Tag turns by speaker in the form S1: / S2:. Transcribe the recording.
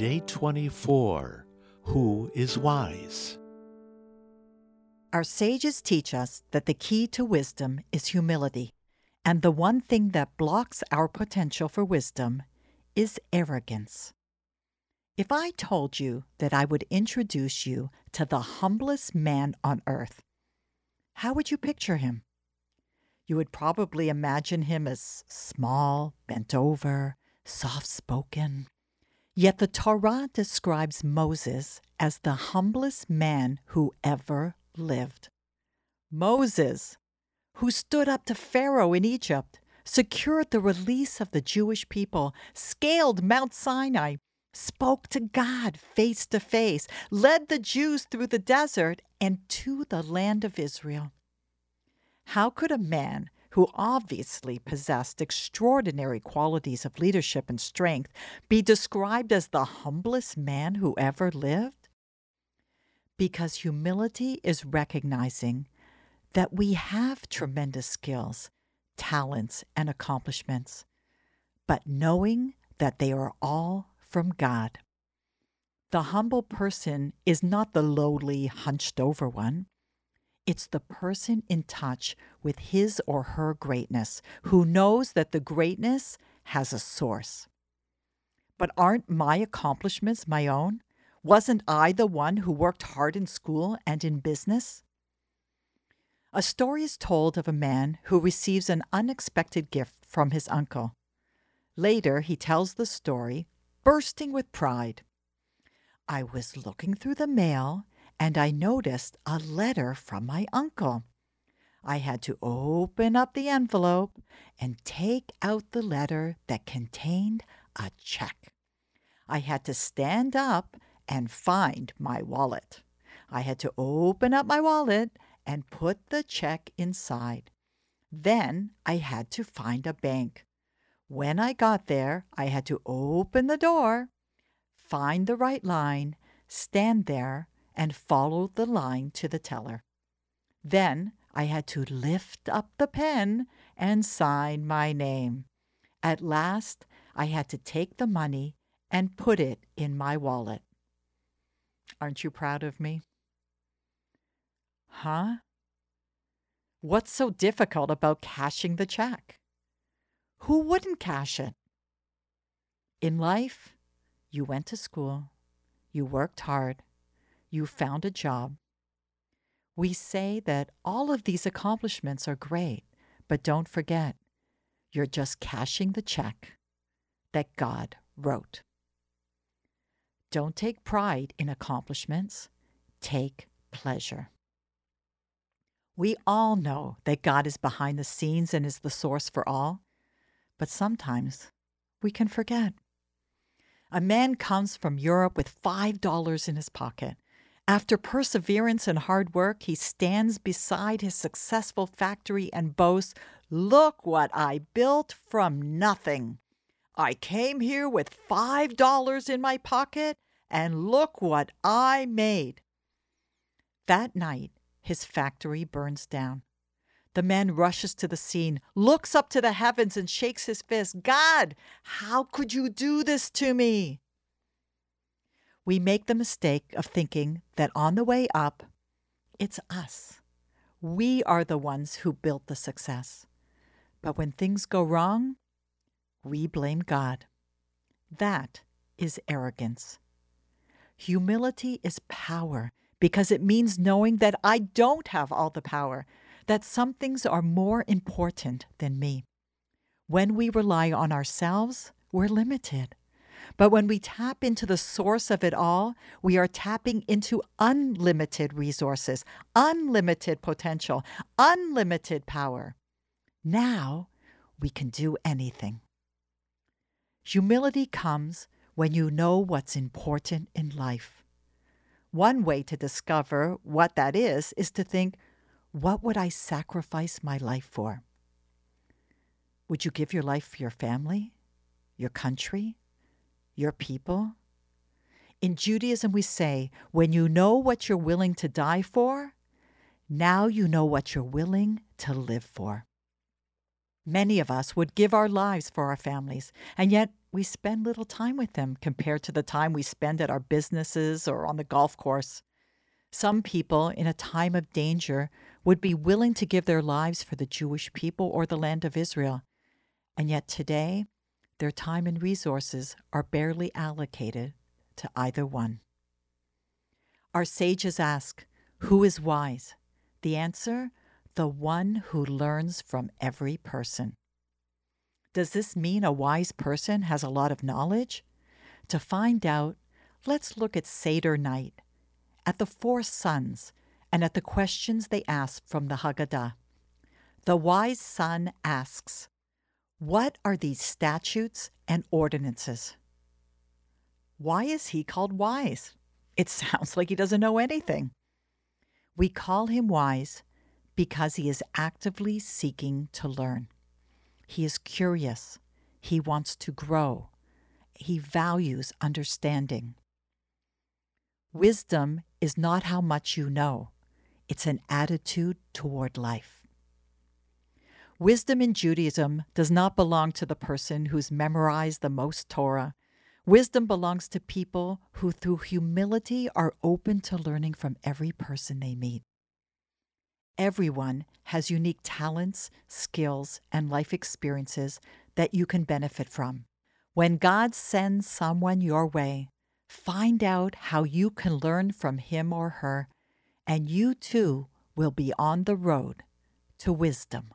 S1: Day 24 Who is Wise?
S2: Our sages teach us that the key to wisdom is humility, and the one thing that blocks our potential for wisdom is arrogance. If I told you that I would introduce you to the humblest man on earth, how would you picture him? You would probably imagine him as small, bent over, soft spoken. Yet the Torah describes Moses as the humblest man who ever lived. Moses, who stood up to Pharaoh in Egypt, secured the release of the Jewish people, scaled Mount Sinai, spoke to God face to face, led the Jews through the desert and to the land of Israel. How could a man who obviously possessed extraordinary qualities of leadership and strength, be described as the humblest man who ever lived? Because humility is recognizing that we have tremendous skills, talents, and accomplishments, but knowing that they are all from God. The humble person is not the lowly, hunched over one. It's the person in touch with his or her greatness who knows that the greatness has a source. But aren't my accomplishments my own? Wasn't I the one who worked hard in school and in business? A story is told of a man who receives an unexpected gift from his uncle. Later, he tells the story, bursting with pride. I was looking through the mail and I noticed a letter from my uncle. I had to open up the envelope and take out the letter that contained a check. I had to stand up and find my wallet. I had to open up my wallet and put the check inside. Then I had to find a bank. When I got there, I had to open the door, find the right line, stand there, and followed the line to the teller. Then I had to lift up the pen and sign my name. At last, I had to take the money and put it in my wallet. Aren't you proud of me? Huh? What's so difficult about cashing the check? Who wouldn't cash it? In life, you went to school, you worked hard, you found a job. We say that all of these accomplishments are great, but don't forget, you're just cashing the check that God wrote. Don't take pride in accomplishments, take pleasure. We all know that God is behind the scenes and is the source for all, but sometimes we can forget. A man comes from Europe with $5 in his pocket after perseverance and hard work, he stands beside his successful factory and boasts, Look what I built from nothing. I came here with five dollars in my pocket, and look what I made. That night, his factory burns down. The man rushes to the scene, looks up to the heavens, and shakes his fist. God, how could you do this to me? We make the mistake of thinking that on the way up, it's us. We are the ones who built the success. But when things go wrong, we blame God. That is arrogance. Humility is power because it means knowing that I don't have all the power, that some things are more important than me. When we rely on ourselves, we're limited. But when we tap into the source of it all, we are tapping into unlimited resources, unlimited potential, unlimited power. Now we can do anything. Humility comes when you know what's important in life. One way to discover what that is is to think, what would I sacrifice my life for? Would you give your life for your family, your country, your people? In Judaism, we say, when you know what you're willing to die for, now you know what you're willing to live for. Many of us would give our lives for our families, and yet we spend little time with them compared to the time we spend at our businesses or on the golf course. Some people in a time of danger would be willing to give their lives for the Jewish people or the land of Israel. And yet today, their time and resources are barely allocated to either one. Our sages ask, Who is wise? The answer, the one who learns from every person. Does this mean a wise person has a lot of knowledge? To find out, let's look at Seder night, at the four sons, and at the questions they ask from the Haggadah. The wise son asks, What are these statutes and ordinances? Why is he called wise? It sounds like he doesn't know anything. We call him wise because he is actively seeking to learn. He is curious. He wants to grow. He values understanding. Wisdom is not how much you know, it's an attitude toward life. Wisdom in Judaism does not belong to the person who's memorized the most Torah. Wisdom belongs to people who, through humility, are open to learning from every person they meet. Everyone has unique talents, skills, and life experiences that you can benefit from. When God sends someone your way, find out how you can learn from him or her, and you too will be on the road to wisdom.